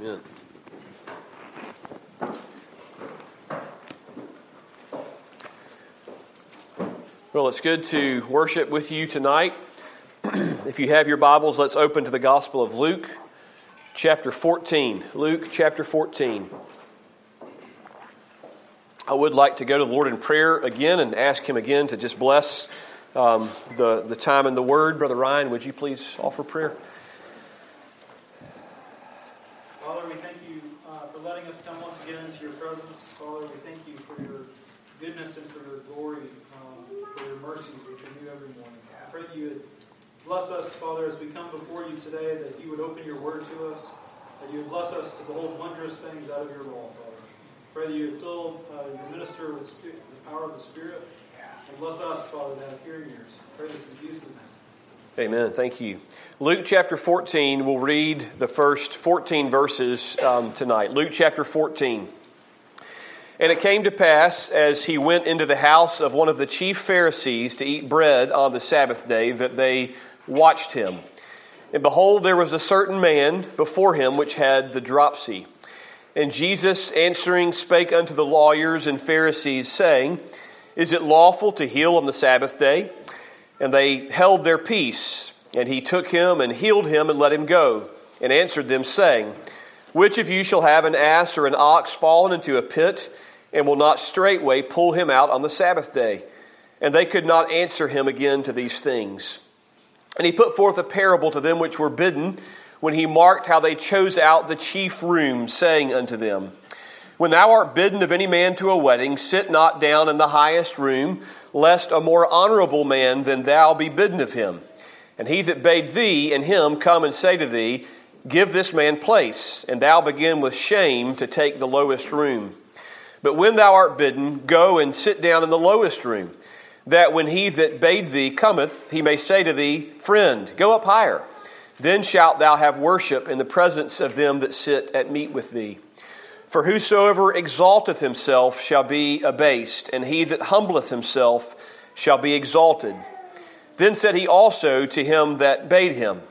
Amen. Well, it's good to worship with you tonight. if you have your Bibles, let's open to the Gospel of Luke, chapter 14. Luke, chapter 14. I would like to go to the Lord in prayer again and ask Him again to just bless um, the, the time and the Word. Brother Ryan, would you please offer prayer? Father, we thank you uh, for letting us come once again into your presence. Father, we thank you for your goodness and for your glory for your mercies which are new every morning. I pray that you would bless us, Father, as we come before you today, that you would open your word to us, that you would bless us to behold wondrous things out of your law, Father. Pray that you fill uh, your minister with spirit, the power of the Spirit, and bless us, Father, to have hearing ears. Pray this in Jesus' name. Amen. Thank you. Luke chapter 14, we'll read the first 14 verses um, tonight. Luke chapter 14. And it came to pass, as he went into the house of one of the chief Pharisees to eat bread on the Sabbath day, that they watched him. And behold, there was a certain man before him which had the dropsy. And Jesus answering spake unto the lawyers and Pharisees, saying, Is it lawful to heal on the Sabbath day? And they held their peace. And he took him and healed him and let him go, and answered them, saying, Which of you shall have an ass or an ox fallen into a pit? and will not straightway pull him out on the Sabbath day. And they could not answer him again to these things. And he put forth a parable to them which were bidden, when he marked how they chose out the chief room, saying unto them, When thou art bidden of any man to a wedding, sit not down in the highest room, lest a more honorable man than thou be bidden of him. And he that bade thee and him come and say to thee, Give this man place, and thou begin with shame to take the lowest room. But when thou art bidden, go and sit down in the lowest room, that when he that bade thee cometh, he may say to thee, Friend, go up higher. Then shalt thou have worship in the presence of them that sit at meat with thee. For whosoever exalteth himself shall be abased, and he that humbleth himself shall be exalted. Then said he also to him that bade him,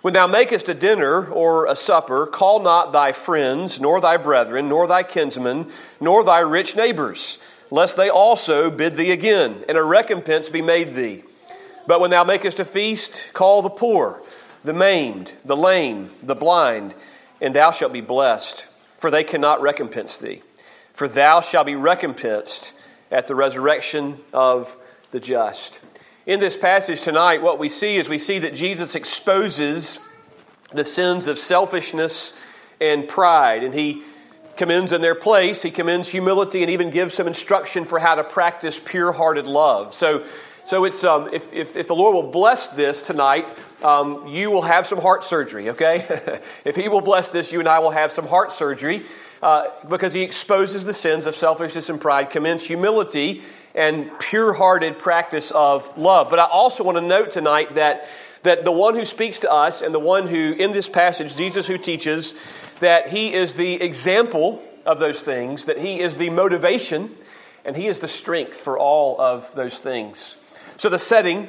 when thou makest a dinner or a supper, call not thy friends, nor thy brethren, nor thy kinsmen, nor thy rich neighbors, lest they also bid thee again, and a recompense be made thee. But when thou makest a feast, call the poor, the maimed, the lame, the blind, and thou shalt be blessed, for they cannot recompense thee. For thou shalt be recompensed at the resurrection of the just. In this passage tonight, what we see is we see that Jesus exposes the sins of selfishness and pride, and he commends in their place, he commends humility, and even gives some instruction for how to practice pure hearted love. So, so it's, um, if, if, if, the Lord will bless this tonight, um, you will have some heart surgery, okay? if He will bless this, you and I will have some heart surgery uh, because He exposes the sins of selfishness and pride, commends humility, and pure hearted practice of love. But I also want to note tonight that, that the one who speaks to us and the one who, in this passage, Jesus who teaches, that he is the example of those things, that he is the motivation, and he is the strength for all of those things. So the setting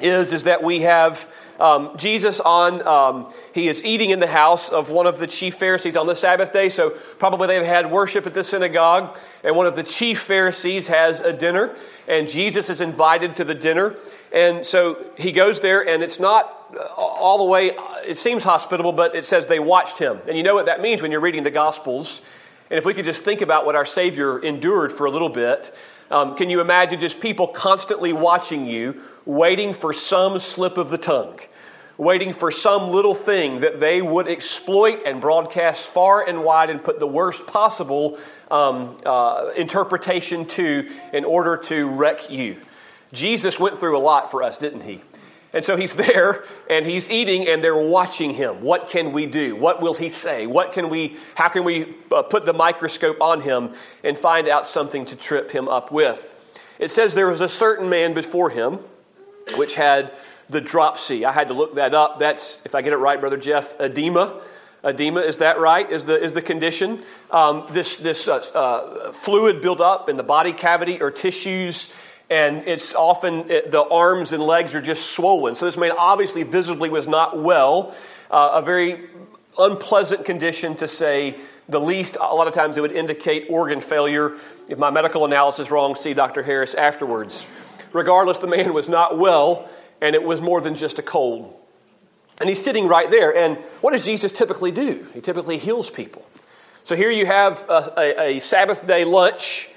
is, is that we have um, Jesus on, um, he is eating in the house of one of the chief Pharisees on the Sabbath day. So probably they've had worship at the synagogue, and one of the chief Pharisees has a dinner, and Jesus is invited to the dinner. And so he goes there, and it's not all the way, it seems hospitable, but it says they watched him. And you know what that means when you're reading the Gospels. And if we could just think about what our Savior endured for a little bit, um, can you imagine just people constantly watching you waiting for some slip of the tongue, waiting for some little thing that they would exploit and broadcast far and wide and put the worst possible um, uh, interpretation to in order to wreck you. Jesus went through a lot for us, didn't he? And so he's there and he's eating and they're watching him. What can we do? What will he say? What can we, how can we uh, put the microscope on him and find out something to trip him up with? It says there was a certain man before him which had the dropsy. I had to look that up. That's, if I get it right, Brother Jeff, edema. Edema, is that right? Is the, is the condition? Um, this this uh, uh, fluid build up in the body cavity or tissues, and it's often the arms and legs are just swollen. So this man obviously visibly was not well. Uh, a very unpleasant condition to say the least. A lot of times it would indicate organ failure. If my medical analysis is wrong, see Dr. Harris afterwards. Regardless, the man was not well, and it was more than just a cold. And he's sitting right there. And what does Jesus typically do? He typically heals people. So here you have a, a, a Sabbath day lunch,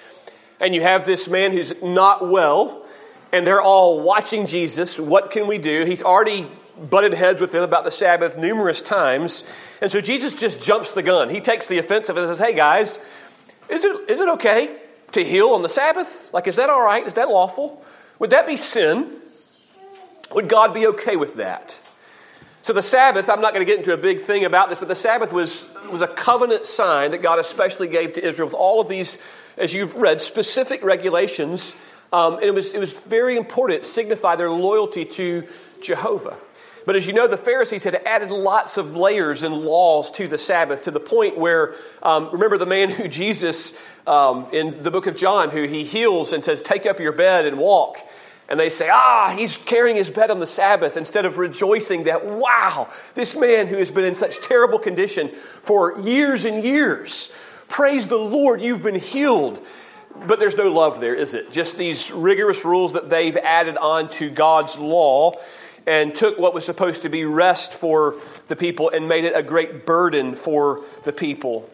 and you have this man who's not well, and they're all watching Jesus. What can we do? He's already butted heads with them about the Sabbath numerous times. And so Jesus just jumps the gun. He takes the offensive and says, Hey guys, is it, is it okay to heal on the Sabbath? Like, is that all right? Is that lawful? Would that be sin? Would God be okay with that? So the Sabbath, I'm not going to get into a big thing about this, but the Sabbath was, was a covenant sign that God especially gave to Israel with all of these, as you've read, specific regulations. Um, and it was, it was very important. It signified their loyalty to Jehovah. But as you know, the Pharisees had added lots of layers and laws to the Sabbath to the point where, um, remember the man who Jesus, um, in the book of John, who he heals and says, Take up your bed and walk. And they say, Ah, he's carrying his bed on the Sabbath, instead of rejoicing that, wow, this man who has been in such terrible condition for years and years, praise the Lord, you've been healed. But there's no love there, is it? Just these rigorous rules that they've added on to God's law and took what was supposed to be rest for the people and made it a great burden for the people.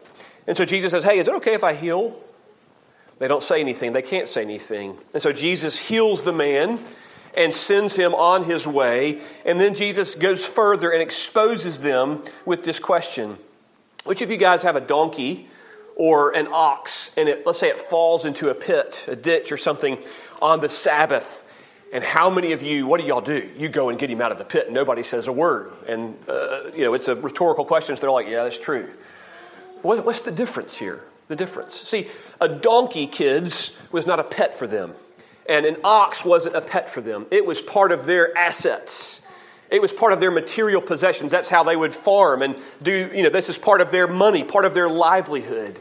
And so Jesus says, Hey, is it okay if I heal? They don't say anything. They can't say anything. And so Jesus heals the man and sends him on his way. And then Jesus goes further and exposes them with this question Which of you guys have a donkey or an ox, and it, let's say it falls into a pit, a ditch, or something on the Sabbath? And how many of you, what do y'all do? You go and get him out of the pit, and nobody says a word. And, uh, you know, it's a rhetorical question, so they're like, yeah, that's true. What, what's the difference here? The difference. See, a donkey, kids, was not a pet for them. And an ox wasn't a pet for them. It was part of their assets. It was part of their material possessions. That's how they would farm and do, you know, this is part of their money, part of their livelihood.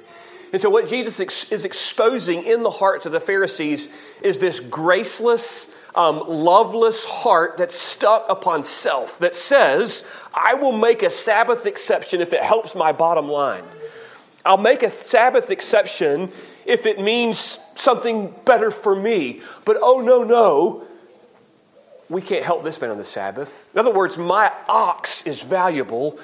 And so, what Jesus is exposing in the hearts of the Pharisees is this graceless, um, loveless heart that's stuck upon self that says, I will make a Sabbath exception if it helps my bottom line. I'll make a Sabbath exception if it means something better for me. But oh, no, no, we can't help this man on the Sabbath. In other words, my ox is valuable,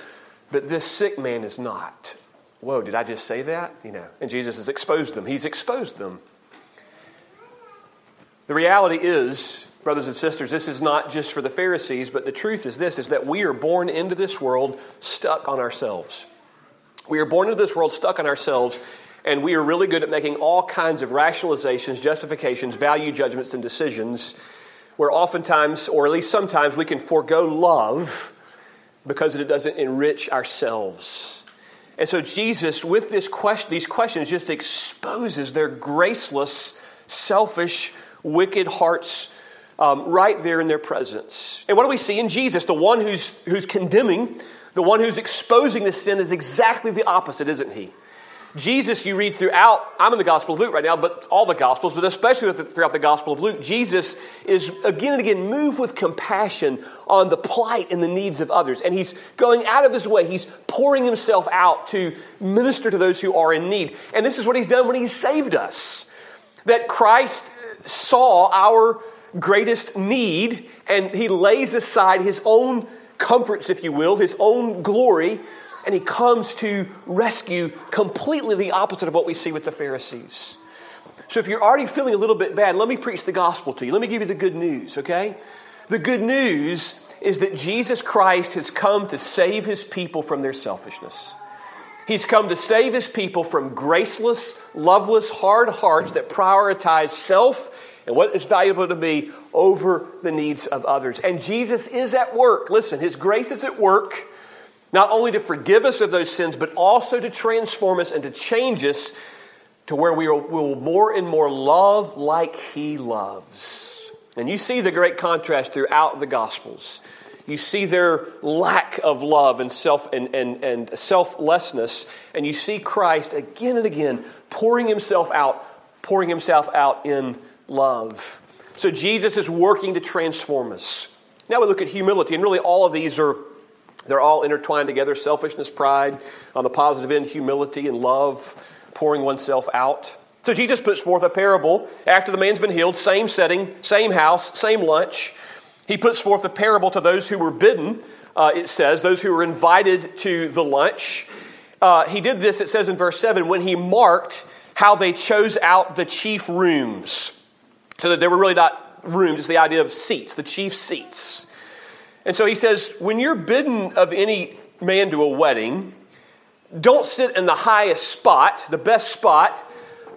but this sick man is not. Whoa, did I just say that? You know, and Jesus has exposed them. He's exposed them. The reality is, brothers and sisters, this is not just for the Pharisees, but the truth is this is that we are born into this world stuck on ourselves. We are born into this world stuck on ourselves, and we are really good at making all kinds of rationalizations, justifications, value judgments, and decisions where oftentimes, or at least sometimes, we can forego love because it doesn't enrich ourselves. And so Jesus, with this question, these questions, just exposes their graceless, selfish, wicked hearts um, right there in their presence. And what do we see in Jesus? The one who's, who's condemning, the one who's exposing the sin is exactly the opposite, isn't he? Jesus, you read throughout, I'm in the Gospel of Luke right now, but all the Gospels, but especially throughout the Gospel of Luke, Jesus is again and again moved with compassion on the plight and the needs of others. And he's going out of his way. He's pouring himself out to minister to those who are in need. And this is what he's done when he saved us. That Christ saw our greatest need and he lays aside his own comforts, if you will, his own glory, and he comes to rescue completely the opposite of what we see with the Pharisees. So if you're already feeling a little bit bad, let me preach the gospel to you. Let me give you the good news, okay? The good news is that Jesus Christ has come to save his people from their selfishness. He's come to save his people from graceless, loveless, hard hearts that prioritize self and what is valuable to me over the needs of others. And Jesus is at work. Listen, his grace is at work not only to forgive us of those sins, but also to transform us and to change us to where we will more and more love like he loves. And you see the great contrast throughout the Gospels. You see their lack of love and self and, and, and selflessness, and you see Christ again and again pouring himself out, pouring himself out in love. So Jesus is working to transform us. Now we look at humility, and really all of these are They're all intertwined together selfishness, pride, on the positive end, humility and love, pouring oneself out. So Jesus puts forth a parable after the man's been healed, same setting, same house, same lunch. He puts forth a parable to those who were bidden, uh, it says, those who were invited to the lunch. Uh, he did this, it says in verse 7, when he marked how they chose out the chief rooms. So that they were really not rooms, it's the idea of seats, the chief seats. And so he says, when you're bidden of any man to a wedding, don't sit in the highest spot, the best spot,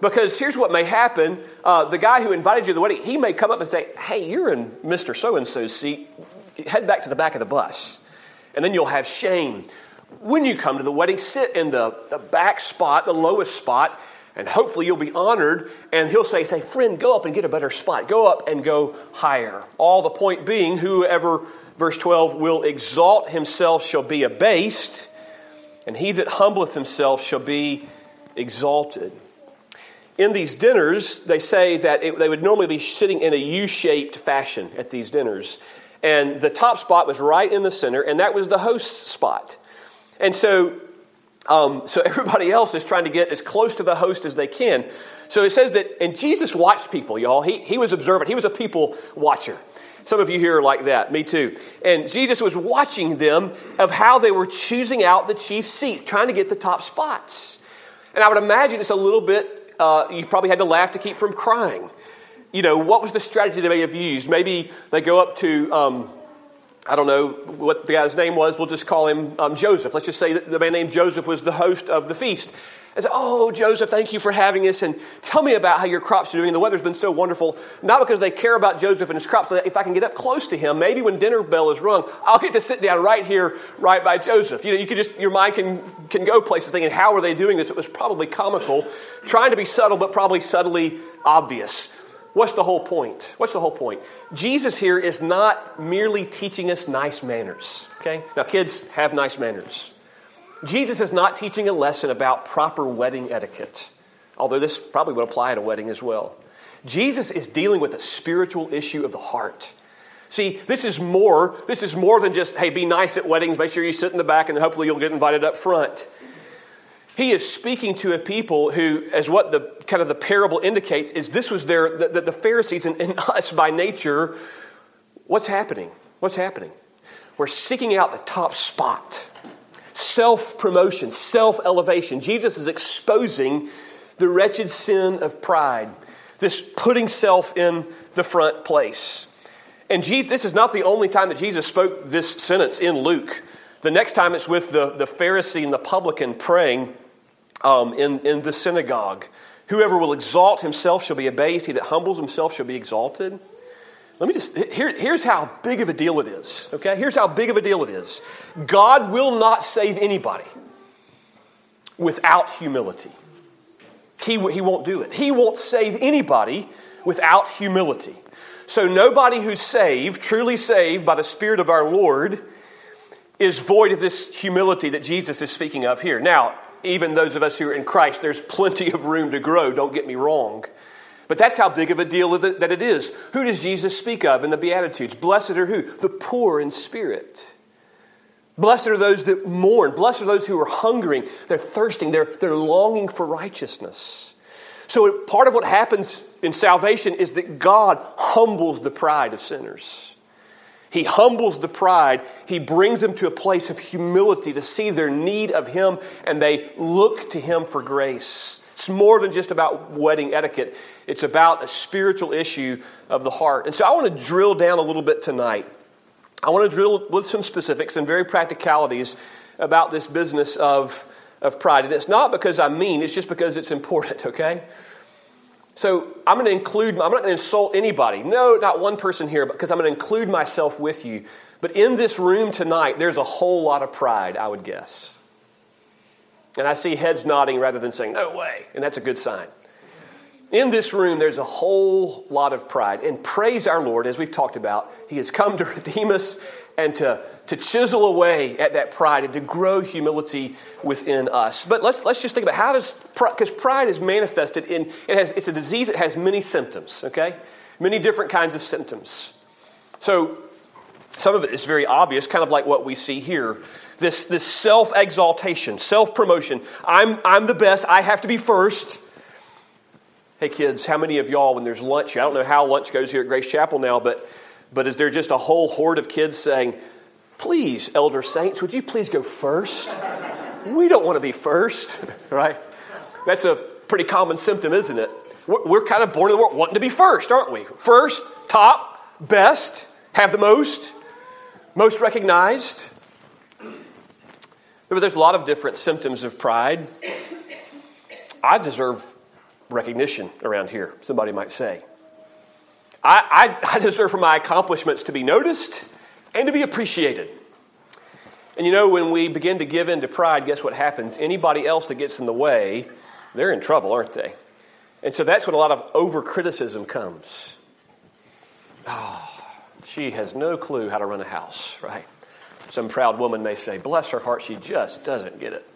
because here's what may happen. Uh, the guy who invited you to the wedding, he may come up and say, Hey, you're in Mr. So and so's seat. Head back to the back of the bus. And then you'll have shame. When you come to the wedding, sit in the, the back spot, the lowest spot, and hopefully you'll be honored. And he'll say, Say, friend, go up and get a better spot. Go up and go higher. All the point being, whoever verse 12, will exalt himself shall be abased, and he that humbleth himself shall be exalted. In these dinners, they say that it, they would normally be sitting in a U shaped fashion at these dinners. And the top spot was right in the center, and that was the host's spot. And so, um, so everybody else is trying to get as close to the host as they can. So it says that, and Jesus watched people, y'all. He, he was observant, he was a people watcher. Some of you here are like that, me too. And Jesus was watching them of how they were choosing out the chief seats, trying to get the top spots. And I would imagine it's a little bit, uh, you probably had to laugh to keep from crying. You know, what was the strategy they may have used? Maybe they go up to, um, I don't know what the guy's name was, we'll just call him um, Joseph. Let's just say that the man named Joseph was the host of the feast and say, Oh, Joseph, thank you for having us. And tell me about how your crops are doing. The weather's been so wonderful. Not because they care about Joseph and his crops, so if I can get up close to him, maybe when dinner bell is rung, I'll get to sit down right here, right by Joseph. You know, you can just, your mind can, can go places thinking, How are they doing this? It was probably comical, trying to be subtle, but probably subtly obvious. What's the whole point? What's the whole point? Jesus here is not merely teaching us nice manners. Okay? Now, kids have nice manners. Jesus is not teaching a lesson about proper wedding etiquette, although this probably would apply at a wedding as well. Jesus is dealing with a spiritual issue of the heart. See, this is more, this is more than just, hey, be nice at weddings, make sure you sit in the back, and hopefully you'll get invited up front. He is speaking to a people who, as what the kind of the parable indicates, is this was their the, the Pharisees and, and us by nature. What's happening? What's happening? We're seeking out the top spot self promotion, self elevation. Jesus is exposing the wretched sin of pride, this putting self in the front place. And Jesus, this is not the only time that Jesus spoke this sentence in Luke. The next time it's with the, the Pharisee and the publican praying um, in, in the synagogue. Whoever will exalt himself shall be abased, he that humbles himself shall be exalted. Let me just, here, here's how big of a deal it is, okay? Here's how big of a deal it is. God will not save anybody without humility. He, he won't do it. He won't save anybody without humility. So, nobody who's saved, truly saved by the Spirit of our Lord, is void of this humility that Jesus is speaking of here. Now, even those of us who are in Christ, there's plenty of room to grow, don't get me wrong. But that's how big of a deal that it is. Who does Jesus speak of in the Beatitudes? Blessed are who? The poor in spirit. Blessed are those that mourn. Blessed are those who are hungering. They're thirsting. They're, they're longing for righteousness. So, part of what happens in salvation is that God humbles the pride of sinners. He humbles the pride. He brings them to a place of humility to see their need of Him, and they look to Him for grace. It's more than just about wedding etiquette, it's about a spiritual issue of the heart. And so I want to drill down a little bit tonight. I want to drill with some specifics and very practicalities about this business of, of pride. And it's not because I'm mean, it's just because it's important, okay? So I'm going to include, I'm not going to insult anybody. No, not one person here, because I'm going to include myself with you. But in this room tonight, there's a whole lot of pride, I would guess. And I see heads nodding rather than saying, no way. And that's a good sign. In this room, there's a whole lot of pride. And praise our Lord, as we've talked about, He has come to redeem us and to, to chisel away at that pride and to grow humility within us. But let's, let's just think about how does, because pride is manifested in, it has, it's a disease that has many symptoms, okay? Many different kinds of symptoms. So Some of it is very obvious, kind of like what we see here. This, this self exaltation, self promotion. I'm, I'm the best, I have to be first. Hey, kids, how many of y'all, when there's lunch, I don't know how lunch goes here at Grace Chapel now, but, but is there just a whole horde of kids saying, Please, elder saints, would you please go first? We don't want to be first, right? That's a pretty common symptom, isn't it? We're, kind of born in the world wanting to be first, aren't we? First, top, best, have the most, most recognized. There's a lot of different symptoms of pride. I deserve recognition around here, somebody might say. I, I, I deserve for my accomplishments to be noticed and to be appreciated. And you know, when we begin to give in to pride, guess what happens? Anybody else that gets in the way, they're in trouble, aren't they? And so that's when a lot of over criticism comes. Oh, she has no clue how to run a house, right? Some proud woman may say, Bless her heart, she just doesn't get it.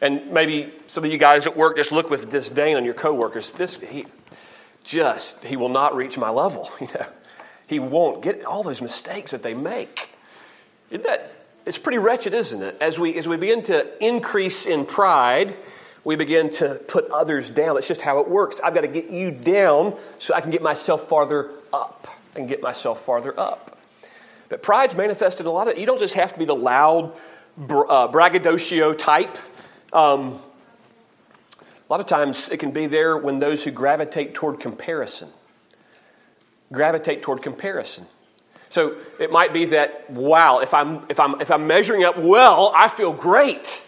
And maybe some of you guys at work just look with disdain on your coworkers. This, he just, he will not reach my level, you know. He won't get all those mistakes that they make. Isn't that, it's pretty wretched, isn't it? As we, as we begin to increase in pride, we begin to put others down. That's just how it works. I've got to get you down so I can get myself farther up and get myself farther up. But pride's manifested a lot of, you don't just have to be the loud, uh, braggadocio type. Um, a lot of times it can be there when those who gravitate toward comparison gravitate toward comparison. So it might be that, wow, if I'm, if I'm, if I'm measuring up well, I feel great.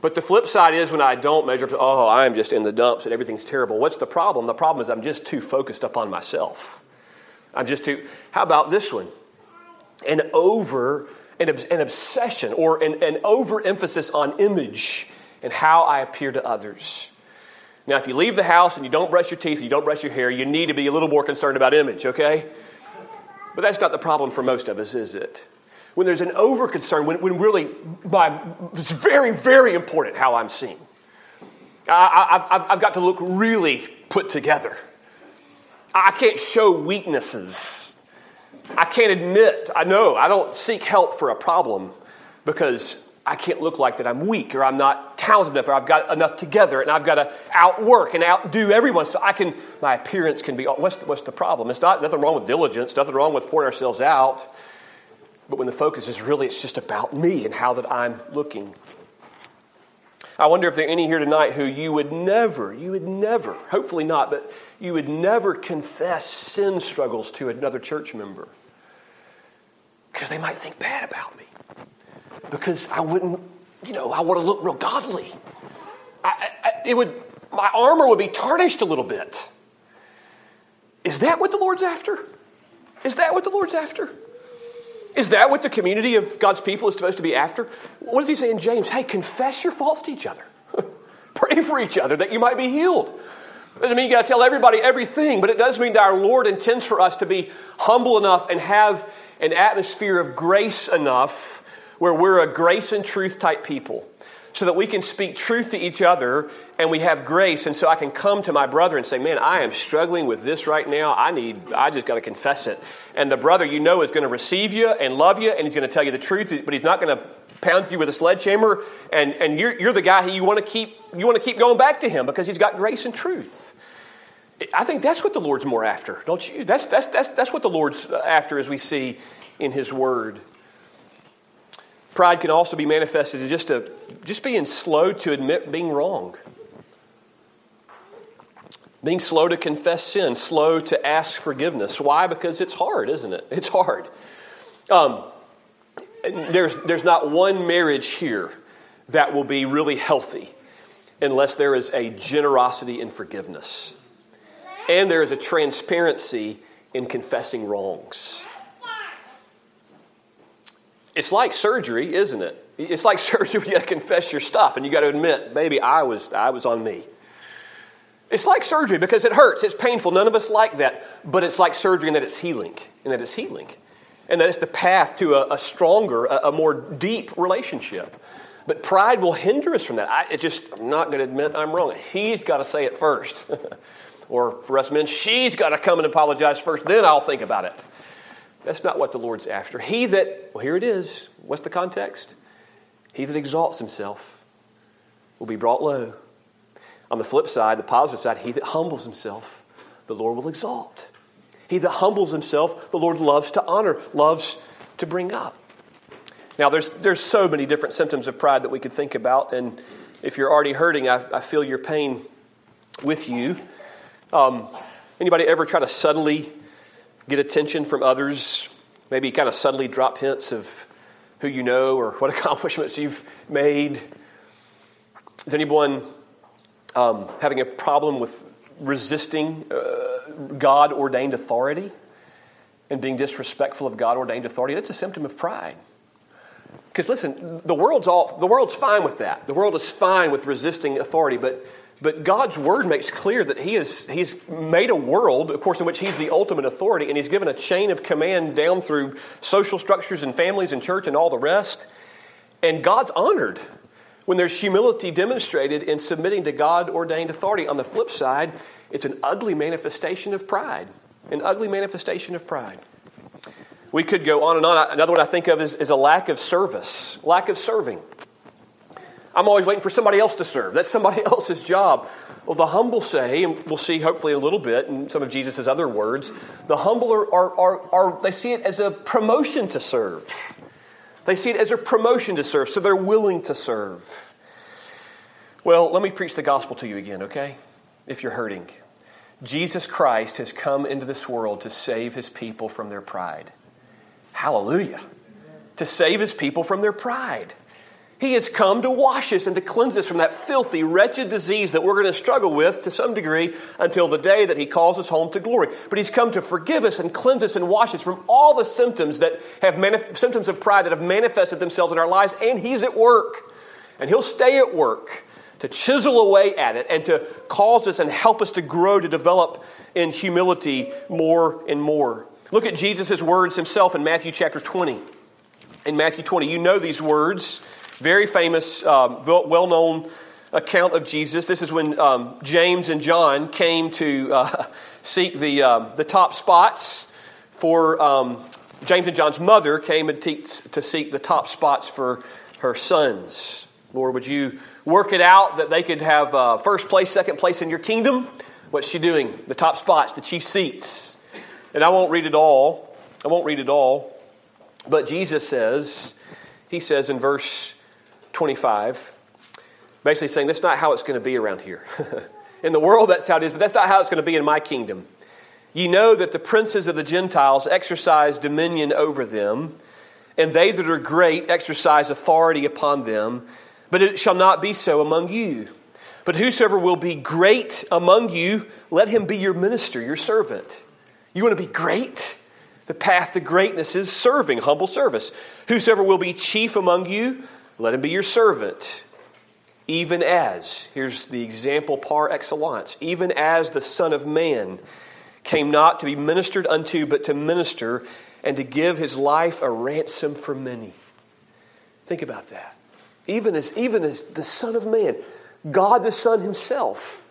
But the flip side is when I don't measure up, oh, I'm just in the dumps and everything's terrible. What's the problem? The problem is I'm just too focused upon myself. I'm just too, how about this one? An over, an, an obsession or an, an overemphasis on image and how I appear to others. Now, if you leave the house and you don't brush your teeth and you don't brush your hair, you need to be a little more concerned about image, okay? But that's not the problem for most of us, is it? When there's an over concern, when, when really it's very, very important how I'm seen. I, have got to look really put together. I can't show weaknesses. I can't admit, I know, I don't seek help for a problem because I can't look like that I'm weak or I'm not talented enough or I've got enough together and I've got to outwork and outdo everyone so I can, my appearance can be, what's the, what's the problem? It's not, nothing wrong with diligence, nothing wrong with pouring ourselves out. But when the focus is really, it's just about me and how that I'm looking. I wonder if there are any here tonight who you would never, you would never, hopefully not, but you would never confess sin struggles to another church member because they might think bad about me because I wouldn't, you know, I want to look real godly. I, I, it would, my armor would be tarnished a little bit. Is that what the Lord's after? Is that what the Lord's after? Is that what the community of God's people is supposed to be after? What does he say in James? Hey, confess your faults to each other. Pray for each other that you might be healed. Doesn't mean you got to tell everybody everything, but it does mean that our Lord intends for us to be humble enough and have an atmosphere of grace enough where we're a grace and truth type people so that we can speak truth to each other and we have grace. And so i can come to my brother and say man i am struggling with this right now. I need i just got to confess it. And the brother you know is going to receive you and love you and he's going to tell you the truth but he's not going to pound you with a sledgehammer. And, and you're, you're the guy who you want to keep you want to keep going back to him because he's got grace and truth. I think that's what the lord's more after don't you? That's, that's, that's, that's what the lord's after as we see in his word Pride can also be manifested in just, a, just being slow to admit being wrong. Being slow to confess sin, slow to ask forgiveness. Why? Because it's hard, isn't it? It's hard. Um, there's, there's not one marriage here that will be really healthy unless there is a generosity in forgiveness and there is a transparency in confessing wrongs. It's like surgery, isn't it? It's like surgery you got to confess your stuff and you got to admit, maybe I was, I was on me. It's like surgery because it hurts, it's painful. None of us like that. But it's like surgery in that it's healing, and that it's healing. And that it's the path to a, a stronger, a, a, more deep relationship. But pride will hinder us from that. I it just, I'm not going to admit I'm wrong. He's got to say it first. or for us men, she's got to come and apologize first, then I'll think about it. That's not what the Lord's after. He that, well, here it is. What's the context? He that exalts himself will be brought low. On the flip side, the positive side, he that humbles himself, the Lord will exalt. He that humbles himself, the Lord loves to honor, loves to bring up. Now, there's, there's so many different symptoms of pride that we could think about, and if you're already hurting, I, I feel your pain with you. Um, anybody ever try to subtly get attention from others? Maybe kind of subtly drop hints of who you know or what accomplishments you've made? Is anyone um, having a problem with resisting uh, God ordained authority and being disrespectful of God ordained authority? That's a symptom of pride. Because listen, the world's all the world's fine with that. The world is fine with resisting authority, but but God's word makes clear that He is He's made a world, of course, in which He's the ultimate authority, and He's given a chain of command down through social structures and families and church and all the rest. And God's honored when there's humility demonstrated in submitting to God ordained authority. On the flip side, it's an ugly manifestation of pride. An ugly manifestation of pride. We could go on and on. Another one I think of is, is a lack of service, lack of serving. I'm always waiting for somebody else to serve. That's somebody else's job. Well, the humble say, and we'll see hopefully a little bit in some of Jesus' other words, the humble are, are, are, are, they see it as a promotion to serve. They see it as a promotion to serve, so they're willing to serve. Well, let me preach the gospel to you again, okay? If you're hurting. Jesus Christ has come into this world to save his people from their pride. Hallelujah. To save his people from their pride. He has come to wash us and to cleanse us from that filthy, wretched disease that we're going to struggle with to some degree until the day that He calls us home to glory. But He's come to forgive us and cleanse us and wash us from all the symptoms that have manif- symptoms of pride that have manifested themselves in our lives. And He's at work, and He'll stay at work to chisel away at it and to cause us and help us to grow to develop in humility more and more. Look at Jesus' words Himself in Matthew chapter 20. In Matthew 20, you know these words. Very famous, um, well known account of Jesus. This is when um, James and John came to uh, seek the, um, the top spots for um, James and John's mother came and te- to seek the top spots for her sons. Lord, would you work it out that they could have uh, first place, second place in your kingdom? What's she doing? The top spots, the chief seats. And I won't read it all. I won't read it all. But Jesus says, He says in verse 25, basically saying that's not how it's going to be around here. in the world, that's how it is, but that's not how it's going to be in my kingdom. You know that the princes of the Gentiles exercise dominion over them, and they that are great exercise authority upon them, but it shall not be so among you. But whosoever will be great among you, let him be your minister, your servant. You want to be great? The path to greatness is serving, humble service. Whosoever will be chief among you, let him be your servant, even as, here's the example par excellence, even as the Son of Man came not to be ministered unto, but to minister and to give his life a ransom for many. Think about that. Even as, even as the Son of Man, God the Son himself,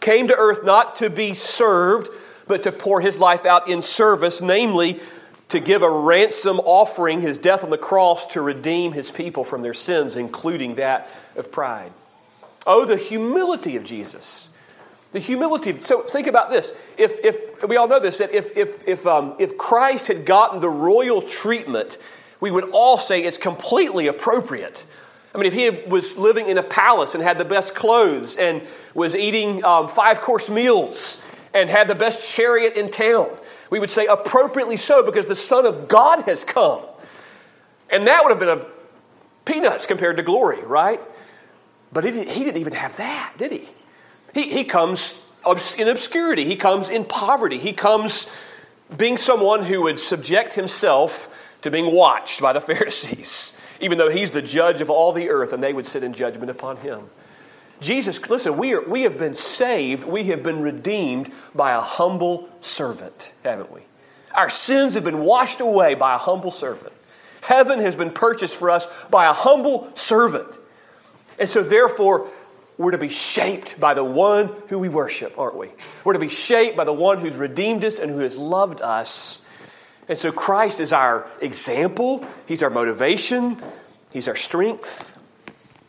came to earth not to be served, but to pour his life out in service, namely to give a ransom offering, his death on the cross, to redeem his people from their sins, including that of pride. Oh, the humility of Jesus. The humility. So think about this. If, if we all know this, that if, if, if, um, if Christ had gotten the royal treatment, we would all say it's completely appropriate. I mean, if he was living in a palace and had the best clothes and was eating um, five course meals and had the best chariot in town, we would say appropriately so because the Son of God has come. And that would have been a peanuts compared to glory, right? But he didn't even have that, did he? He, he comes in obscurity, he comes in poverty, he comes being someone who would subject himself to being watched by the Pharisees, even though he's the judge of all the earth and they would sit in judgment upon him. Jesus, listen, we, are, we have been saved, we have been redeemed by a humble servant, haven't we? Our sins have been washed away by a humble servant. Heaven has been purchased for us by a humble servant. And so, therefore, we're to be shaped by the one who we worship, aren't we? We're to be shaped by the one who's redeemed us and who has loved us. And so Christ is our example, He's our motivation, He's our strength.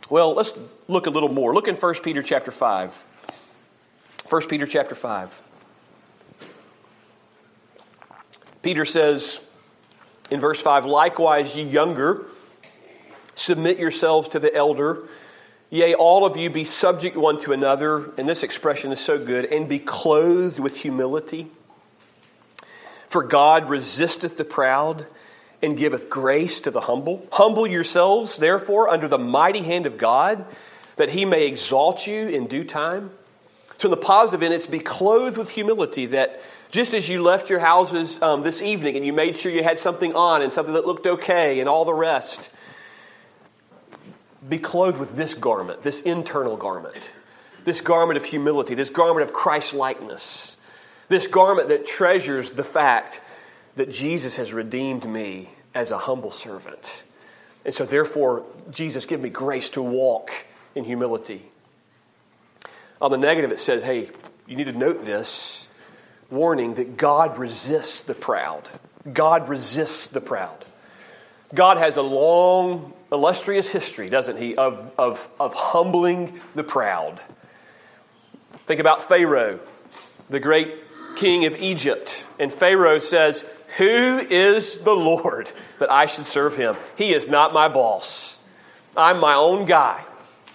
Well, let's look a little more. Look in 1 Peter chapter 5. 1 Peter chapter 5. Peter says in verse 5 Likewise, ye younger, submit yourselves to the elder. Yea, all of you be subject one to another. And this expression is so good. And be clothed with humility. For God resisteth the proud and giveth grace to the humble. Humble yourselves, therefore, under the mighty hand of God, that he may exalt you in due time. So, in the positive end, it's be clothed with humility that just as you left your houses um, this evening and you made sure you had something on and something that looked okay and all the rest, be clothed with this garment, this internal garment, this garment of humility, this garment of Christ likeness, this garment that treasures the fact that Jesus has redeemed me as a humble servant. And so, therefore, Jesus, give me grace to walk in humility. On the negative, it says, hey, you need to note this warning that God resists the proud. God resists the proud. God has a long, illustrious history, doesn't he, of, of, of humbling the proud. Think about Pharaoh, the great king of Egypt. And Pharaoh says, Who is the Lord that I should serve him? He is not my boss. I'm my own guy.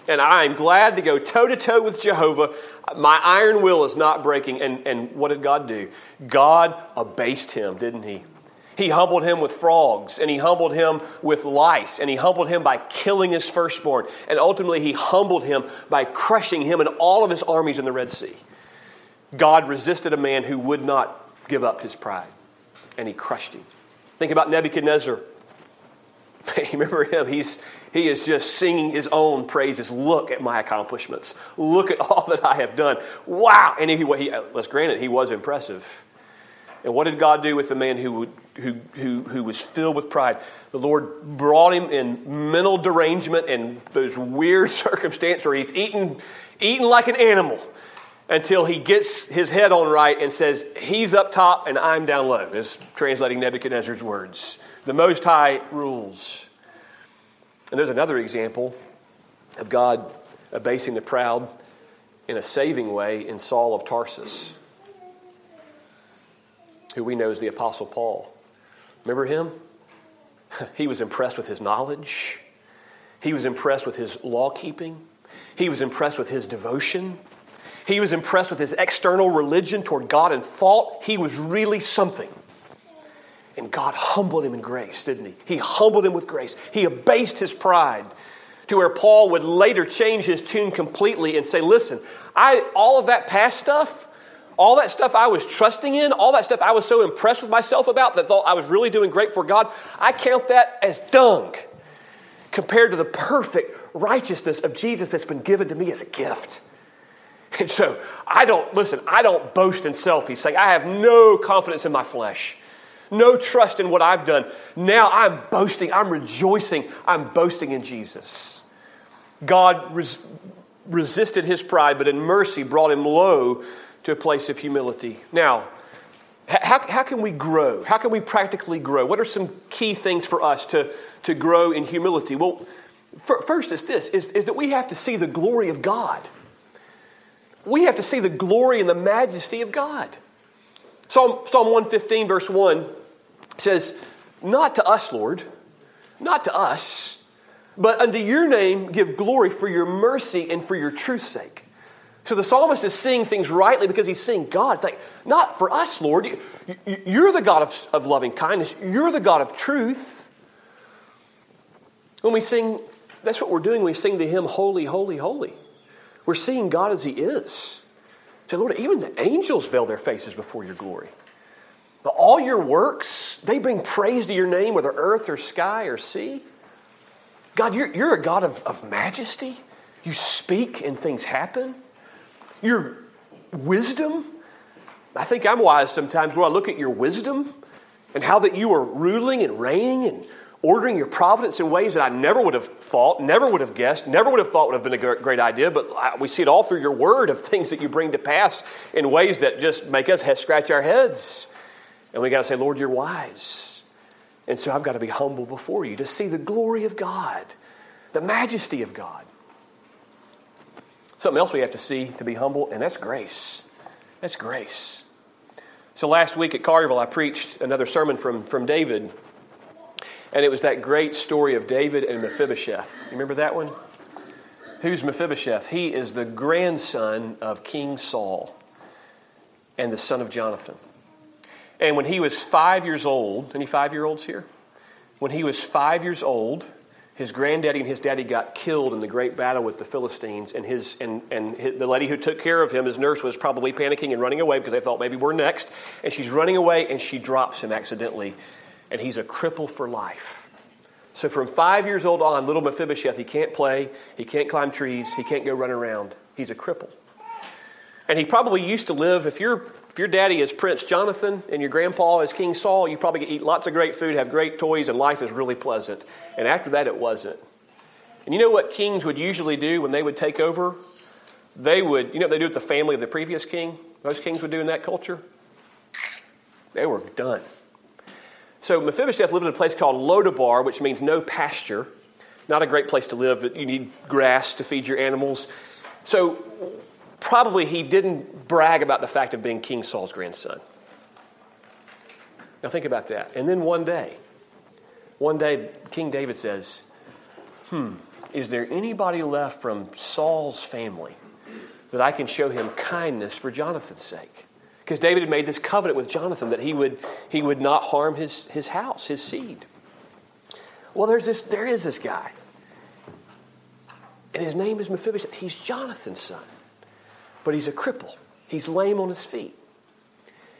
And I'm glad to go toe to toe with Jehovah. My iron will is not breaking. And, and what did God do? God abased him, didn't he? He humbled him with frogs, and he humbled him with lice, and he humbled him by killing his firstborn. And ultimately, he humbled him by crushing him and all of his armies in the Red Sea. God resisted a man who would not give up his pride, and he crushed him. Think about Nebuchadnezzar. Remember him? He's, he is just singing his own praises. Look at my accomplishments. Look at all that I have done. Wow. And he, he, let's grant it, he was impressive. And what did God do with the man who, who, who, who was filled with pride? The Lord brought him in mental derangement and those weird circumstances where he's eating, eating like an animal until he gets his head on right and says, He's up top and I'm down low. Is translating Nebuchadnezzar's words. The Most High rules. And there's another example of God abasing the proud in a saving way in Saul of Tarsus who we know as the Apostle Paul. Remember him? He was impressed with his knowledge, he was impressed with his law keeping, he was impressed with his devotion. He was impressed with his external religion toward God and thought he was really something. And God humbled him in grace, didn't he? He humbled him with grace. He abased his pride to where Paul would later change his tune completely and say, Listen, I, all of that past stuff, all that stuff I was trusting in, all that stuff I was so impressed with myself about that thought I was really doing great for God, I count that as dung compared to the perfect righteousness of Jesus that's been given to me as a gift. And so I don't, listen, I don't boast in self. He's saying, I have no confidence in my flesh, no trust in what I've done. Now I'm boasting, I'm rejoicing, I'm boasting in Jesus. God res- resisted his pride, but in mercy brought him low to a place of humility. Now, how, how can we grow? How can we practically grow? What are some key things for us to, to grow in humility? Well, first is this is, is that we have to see the glory of God. We have to see the glory and the majesty of God. Psalm, Psalm 115, verse 1 says, Not to us, Lord, not to us, but unto your name give glory for your mercy and for your truth's sake. So the psalmist is seeing things rightly because he's seeing God. It's like, not for us, Lord. You're the God of, loving kindness. You're the God of truth. When we sing, that's what we're doing. We sing the hymn, Holy, Holy, Holy. We're seeing God as He is. Say, Lord, even the angels veil their faces before your glory. But all your works, they bring praise to your name, whether earth or sky or sea. God, you're, you're a God of, of majesty. You speak and things happen your wisdom. I think I'm wise sometimes when I look at your wisdom and how that you are ruling and reigning and ordering your providence in ways that I never would have thought, never would have guessed, never would have thought would have been a great idea. But we see it all through your word of things that you bring to pass in ways that just make us scratch our heads. And we got to say, Lord, you're wise. And so I've got to be humble before you to see the glory of God, the majesty of God. Something else we have to see to be humble, and that's grace. That's grace. So last week at Carville, I preached another sermon from, from David, and it was that great story of David and Mephibosheth. You remember that one? Who's Mephibosheth? He is the grandson of King Saul and the son of Jonathan. And when he was five years old, any five year olds here? When he was five years old, his granddaddy and his daddy got killed in the great battle with the Philistines, and, his, and, and his, the lady who took care of him, his nurse, was probably panicking and running away because they thought maybe we're next. And she's running away, and she drops him accidentally, and he's a cripple for life. So from five years old on, little Mephibosheth, he can't play, he can't climb trees, he can't go run around. He's a cripple. And he probably used to live, if your if your daddy is Prince Jonathan and your grandpa is King Saul, you probably eat lots of great food, have great toys, and life is really pleasant. And after that, it wasn't. And you know what kings would usually do when they would take over? They would, you know what they do with the family of the previous king? Most kings would do in that culture? They were done. So Mephibosheth lived in a place called Lodabar, which means no pasture. Not a great place to live. You need grass to feed your animals. So probably he didn't brag about the fact of being King Saul's grandson. Now think about that. And then one day, one day, King David says, Hmm, is there anybody left from Saul's family that I can show him kindness for Jonathan's sake? Because David had made this covenant with Jonathan that he would, he would not harm his, his house, his seed. Well, there's this, there is this guy. And his name is Mephibosheth. He's Jonathan's son but he's a cripple. He's lame on his feet.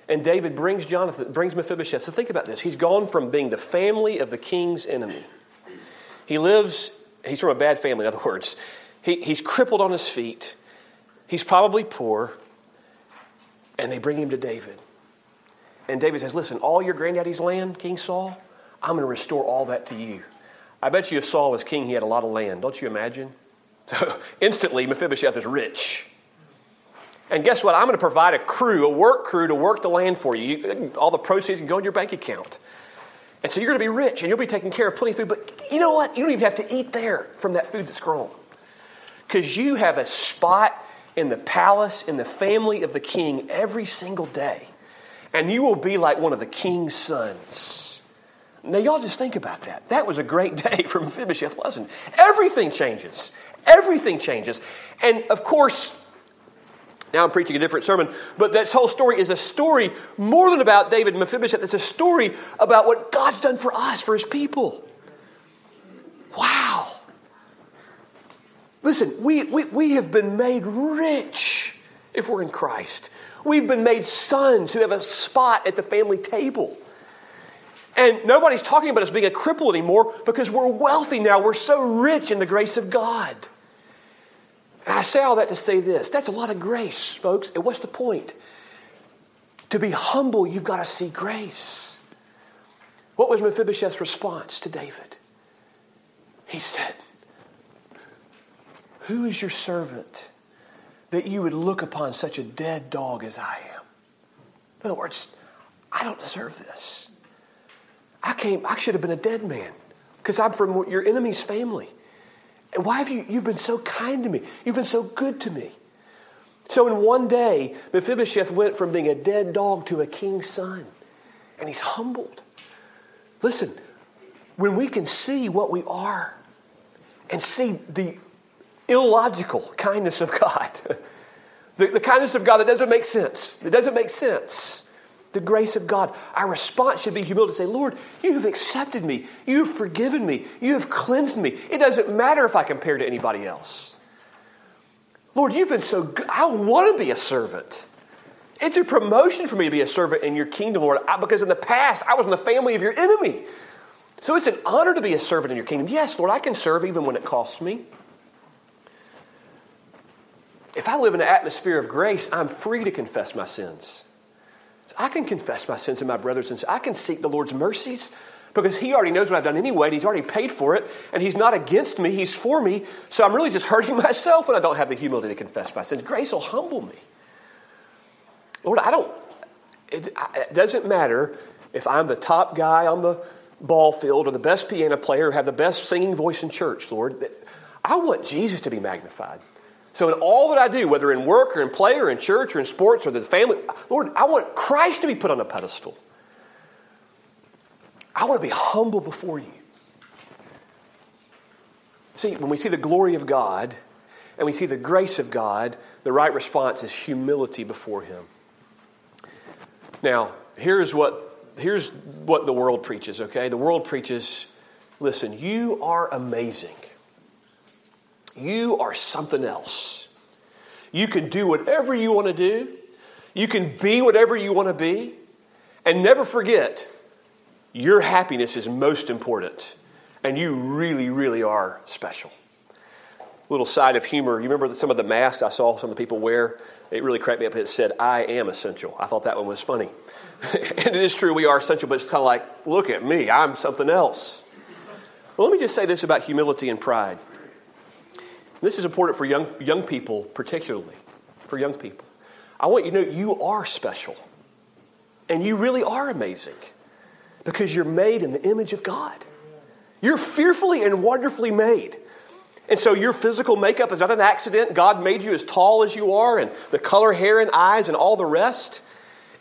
And David brings Jonathan, brings Mephibosheth. So think about this. He's gone from being the family of the king's enemy. He lives, he's from a bad family, in other words. He, he's crippled on his feet. He's probably poor. And they bring him to David. And David says, Listen, all your granddaddy's land, King Saul, I'm going to restore all that to you. I bet you if Saul was king, he had a lot of land. Don't you imagine? So instantly, Mephibosheth is rich. And guess what? I'm going to provide a crew, a work crew to work the land for you. all the proceeds can go in your bank account. And so you're going to be rich and you'll be taking care of plenty of food. But you know what? You don't even have to eat there from that food that's grown. Because you have a spot in the palace, in the family of the king every single day. And you will be like one of the king's sons. Now, y'all just think about that. That was a great day for Mephibosheth, wasn't it? Everything changes. Everything changes. And of course, now I'm preaching a different sermon, but that whole story is a story more than about David and Mephibosheth. It's a story about what God's done for us, for his people. Wow. Listen, we, we, we have been made rich if we're in Christ. We've been made sons who have a spot at the family table. And nobody's talking about us being a cripple anymore because we're wealthy now. We're so rich in the grace of God. And I say all that to say this that's a lot of grace, folks. And what's the point? To be humble, you've got to see grace. What was Mephibosheth's response to David? He said, Who is your servant that you would look upon such a dead dog as I am? In other words, I don't deserve this. I came, I should have been a dead man because I'm from your enemy's family. Why have you, you've been so kind to me? You've been so good to me. So in one day, Mephibosheth went from being a dead dog to a king's son. And he's humbled. Listen, when we can see what we are and see the illogical kindness of God, the, the kindness of God that doesn't make sense, it doesn't make sense the grace of God. Our response should be humility to say, Lord, you have accepted me. You have forgiven me. You have cleansed me. It doesn't matter if I compare to anybody else. Lord, you've been so good. I want to be a servant. It's a promotion for me to be a servant in your kingdom, Lord, because in the past I was in the family of your enemy. So it's an honor to be a servant in your kingdom. Yes, Lord, I can serve even when it costs me. If I live in an atmosphere of grace, I'm free to confess my sins. I can confess my sins to my brothers and. I can seek the Lord's mercies because He already knows what I've done anyway, and He's already paid for it, and He's not against me, He's for me. So I'm really just hurting myself when I don't have the humility to confess my sins. Grace will humble me. Lord, I don't, It, it doesn't matter if I'm the top guy on the ball field or the best piano player or have the best singing voice in church, Lord. I want Jesus to be magnified. So, in all that I do, whether in work or in play or in church or in sports or the family, Lord, I want Christ to be put on a pedestal. I want to be humble before you. See, when we see the glory of God and we see the grace of God, the right response is humility before Him. Now, here's what, here's what the world preaches, okay? The world preaches listen, you are amazing. You are something else. You can do whatever you want to do, you can be whatever you want to be, and never forget your happiness is most important, and you really, really are special. Little side of humor. You remember some of the masks I saw some of the people wear? It really cracked me up. It said, I am essential. I thought that one was funny. and it is true, we are essential, but it's kind of like, look at me, I'm something else. Well, let me just say this about humility and pride. This is important for young, young people, particularly for young people. I want you to know you are special. And you really are amazing because you're made in the image of God. You're fearfully and wonderfully made. And so your physical makeup is not an accident. God made you as tall as you are, and the color, hair, and eyes, and all the rest.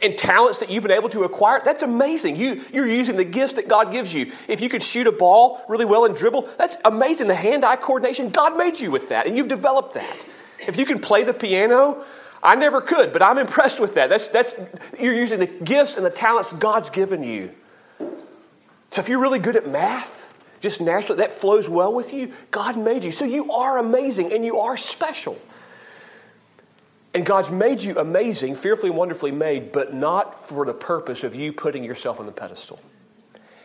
And talents that you've been able to acquire, that's amazing. You, you're using the gifts that God gives you. If you could shoot a ball really well and dribble, that's amazing. The hand eye coordination, God made you with that, and you've developed that. If you can play the piano, I never could, but I'm impressed with that. That's, that's, you're using the gifts and the talents God's given you. So if you're really good at math, just naturally, that flows well with you, God made you. So you are amazing and you are special. And God's made you amazing, fearfully and wonderfully made, but not for the purpose of you putting yourself on the pedestal.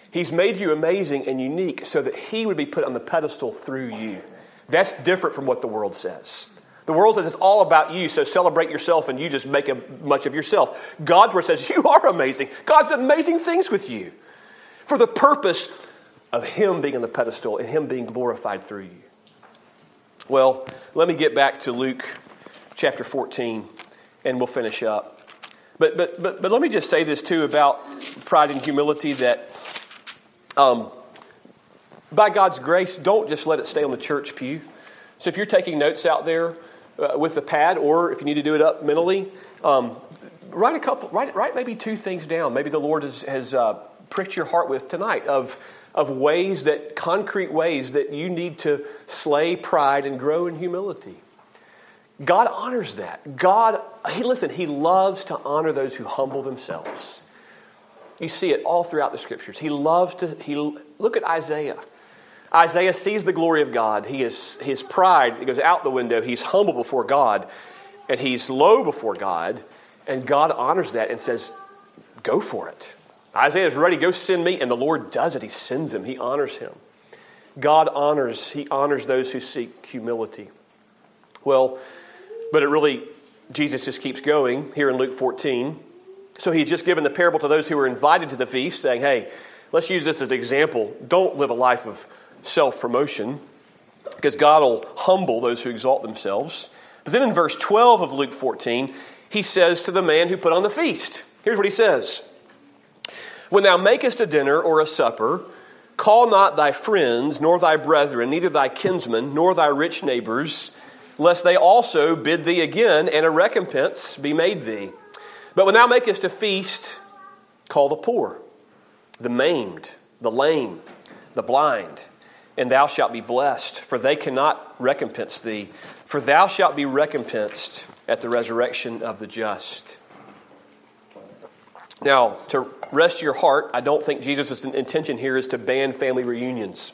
He's made you amazing and unique so that He would be put on the pedestal through you. That's different from what the world says. The world says it's all about you, so celebrate yourself and you just make a, much of yourself. God's word says you are amazing. God's done amazing things with you for the purpose of Him being on the pedestal and Him being glorified through you. Well, let me get back to Luke chapter 14 and we'll finish up. But, but, but, but let me just say this too about pride and humility that um, by God's grace, don't just let it stay on the church pew. So if you're taking notes out there uh, with the pad, or if you need to do it up mentally, um, write a couple, write, write maybe two things down. Maybe the Lord has, has uh, pricked your heart with tonight of, of ways that, concrete ways that you need to slay pride and grow in humility. God honors that. God, listen, He loves to honor those who humble themselves. You see it all throughout the scriptures. He loves to, he, look at Isaiah. Isaiah sees the glory of God. He is, his pride goes out the window. He's humble before God, and he's low before God, and God honors that and says, Go for it. Isaiah is ready, go send me, and the Lord does it. He sends him, he honors him. God honors, he honors those who seek humility. Well, but it really, Jesus just keeps going here in Luke 14. So he had just given the parable to those who were invited to the feast, saying, Hey, let's use this as an example. Don't live a life of self promotion, because God will humble those who exalt themselves. But then in verse 12 of Luke 14, he says to the man who put on the feast, Here's what he says when thou makest a dinner or a supper, call not thy friends, nor thy brethren, neither thy kinsmen, nor thy rich neighbors, lest they also bid thee again, and a recompense be made thee. But when thou makest a feast, call the poor, the maimed, the lame, the blind, and thou shalt be blessed, for they cannot recompense thee, for thou shalt be recompensed at the resurrection of the just. Now, to rest your heart, I don't think Jesus' intention here is to ban family reunions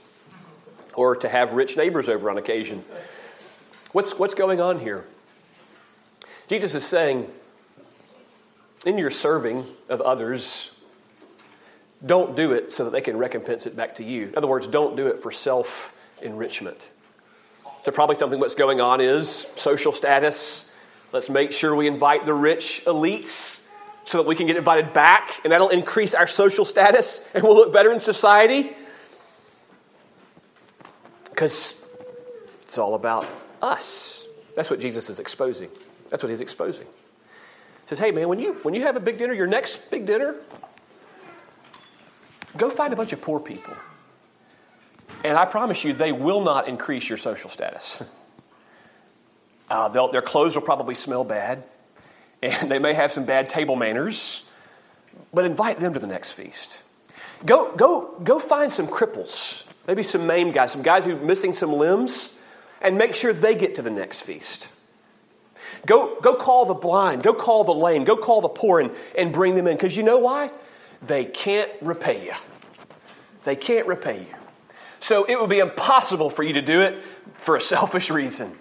or to have rich neighbors over on occasion. What's, what's going on here? Jesus is saying, in your serving of others, don't do it so that they can recompense it back to you. In other words, don't do it for self enrichment. So, probably something what's going on is social status. Let's make sure we invite the rich elites so that we can get invited back, and that'll increase our social status and we'll look better in society. Because it's all about us. That's what Jesus is exposing. That's what he's exposing. He says, hey man, when you when you have a big dinner, your next big dinner, go find a bunch of poor people. And I promise you, they will not increase your social status. Uh, their clothes will probably smell bad, and they may have some bad table manners, but invite them to the next feast. Go, go, go find some cripples, maybe some maimed guys, some guys who are missing some limbs, and make sure they get to the next feast. Go, go call the blind, go call the lame, go call the poor, and, and bring them in. Because you know why? They can't repay you. They can't repay you. So it would be impossible for you to do it for a selfish reason,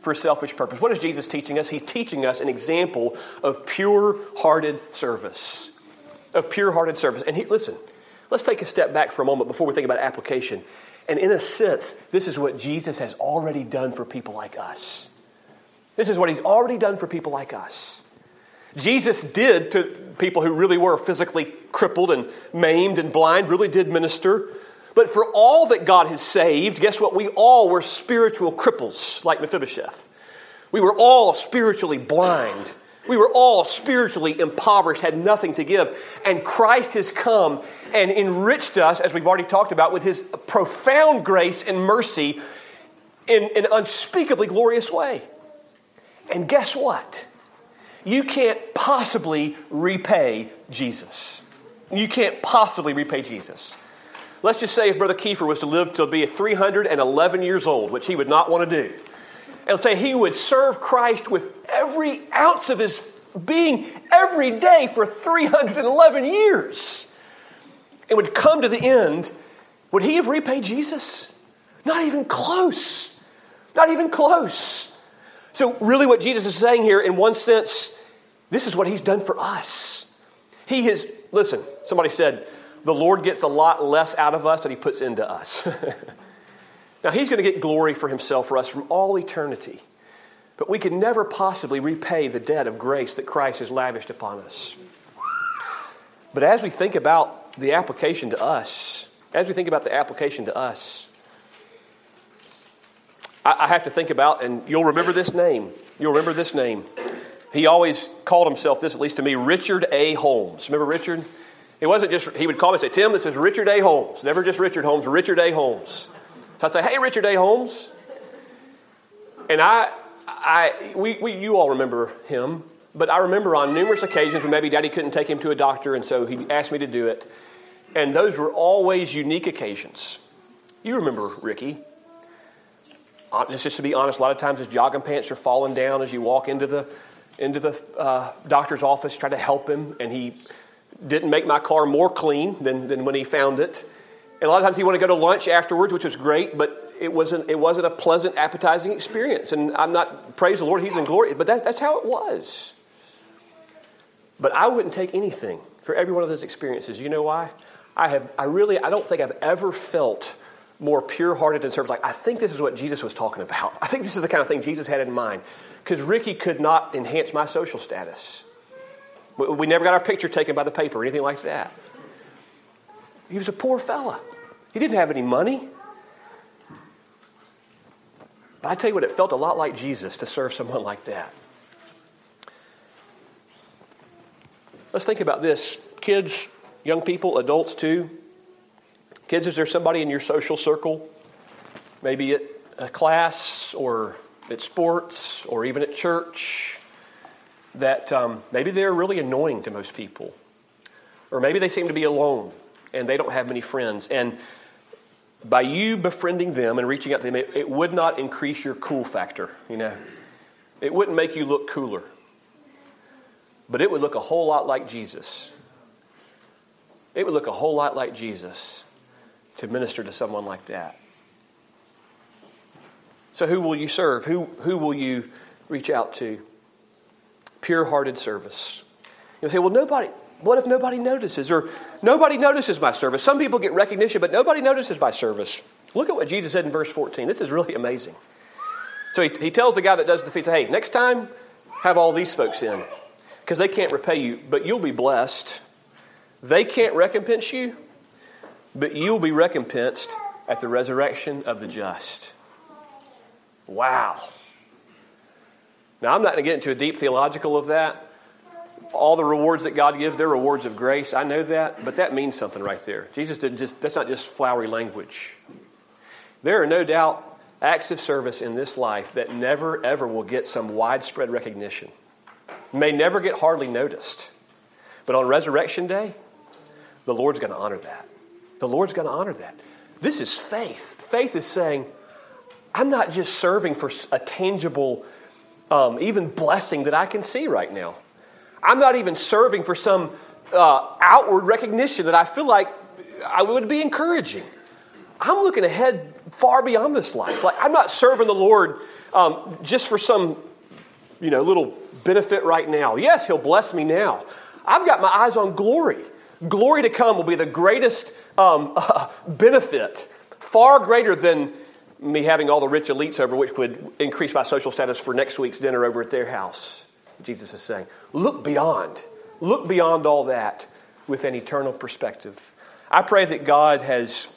for a selfish purpose. What is Jesus teaching us? He's teaching us an example of pure hearted service. Of pure hearted service. And he, listen, let's take a step back for a moment before we think about application. And in a sense, this is what Jesus has already done for people like us. This is what he's already done for people like us. Jesus did to people who really were physically crippled and maimed and blind, really did minister. But for all that God has saved, guess what? We all were spiritual cripples, like Mephibosheth. We were all spiritually blind. We were all spiritually impoverished, had nothing to give. And Christ has come and enriched us, as we've already talked about, with his profound grace and mercy in an unspeakably glorious way. And guess what? You can't possibly repay Jesus. You can't possibly repay Jesus. Let's just say if Brother Kiefer was to live to be 311 years old, which he would not want to do, and say he would serve Christ with every ounce of his being every day for 311 years, and would come to the end, would he have repaid Jesus? Not even close. Not even close. So, really, what Jesus is saying here, in one sense, this is what he's done for us. He has, listen, somebody said, the Lord gets a lot less out of us than he puts into us. now, he's going to get glory for himself for us from all eternity. But we can never possibly repay the debt of grace that Christ has lavished upon us. But as we think about the application to us, as we think about the application to us, I, have to think about, and you'll remember this name. You'll remember this name. He always called himself this, at least to me, Richard A. Holmes. Remember Richard? It wasn't just, he would call me and say, Tim, this is Richard A. Holmes. Never just Richard Holmes, Richard A. Holmes. So I'd say, hey, Richard A. Holmes. And I, I we, we, you all remember him, but I remember on numerous occasions when maybe daddy couldn't take him to a doctor, and so he asked me to do it. And those were always unique occasions. You remember Ricky. Uh, just to be honest, a lot of times his jogging pants are falling down as you walk into the, into the uh, doctor's office, try to help him, and he didn't make my car more clean than, than when he found it. And a lot of times he wanted to go to lunch afterwards, which was great, but it wasn't, it wasn't a pleasant, appetizing experience. And I'm not, praise the Lord, he's in glory, but that, that's how it was. But I wouldn't take anything for every one of those experiences. You know why? I have, I really, I don't think I've ever felt more pure hearted and served. Like, I think this is what Jesus was talking about. I think this is the kind of thing Jesus had in mind. Because Ricky could not enhance my social status. We never got our picture taken by the paper or anything like that. He was a poor fella. He didn't have any money. But I tell you what, it felt a lot like Jesus to serve someone like that. Let's think about this. Kids, young people, adults too. Kids, is there somebody in your social circle, maybe at a class or at sports or even at church, that um, maybe they're really annoying to most people. Or maybe they seem to be alone and they don't have many friends. And by you befriending them and reaching out to them, it, it would not increase your cool factor, you know. It wouldn't make you look cooler. But it would look a whole lot like Jesus. It would look a whole lot like Jesus to minister to someone like that. So, who will you serve? Who, who will you reach out to? pure hearted service. You'll say, well, nobody, what if nobody notices? Or nobody notices my service. Some people get recognition, but nobody notices my service. Look at what Jesus said in verse 14. This is really amazing. So he, he tells the guy that does the feast, hey, next time, have all these folks in because they can't repay you, but you'll be blessed. They can't recompense you, but you'll be recompensed at the resurrection of the just. Wow. Now, I'm not going to get into a deep theological of that, all the rewards that God gives, they're rewards of grace. I know that, but that means something right there. Jesus didn't just, that's not just flowery language. There are no doubt acts of service in this life that never, ever will get some widespread recognition, may never get hardly noticed. But on Resurrection Day, the Lord's going to honor that. The Lord's going to honor that. This is faith. Faith is saying, I'm not just serving for a tangible, um, even blessing that I can see right now. I'm not even serving for some uh, outward recognition that I feel like I would be encouraging. I'm looking ahead far beyond this life. Like I'm not serving the Lord um, just for some, you know, little benefit right now. Yes, He'll bless me now. I've got my eyes on glory. Glory to come will be the greatest um, uh, benefit, far greater than me having all the rich elites over, which would increase my social status for next week's dinner over at their house. Jesus is saying, look beyond. Look beyond all that with an eternal perspective. I pray that God has,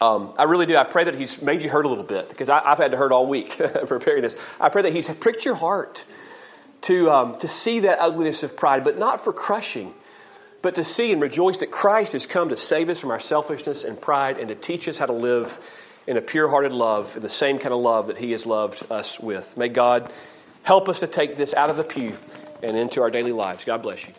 um, I really do. I pray that He's made you hurt a little bit because I, have had to hurt all week preparing this. I pray that He's pricked your heart to, um, to see that ugliness of pride, but not for crushing, but to see and rejoice that Christ has come to save us from our selfishness and pride and to teach us how to live in a pure hearted love, in the same kind of love that He has loved us with. May God help us to take this out of the pew and into our daily lives. God bless you.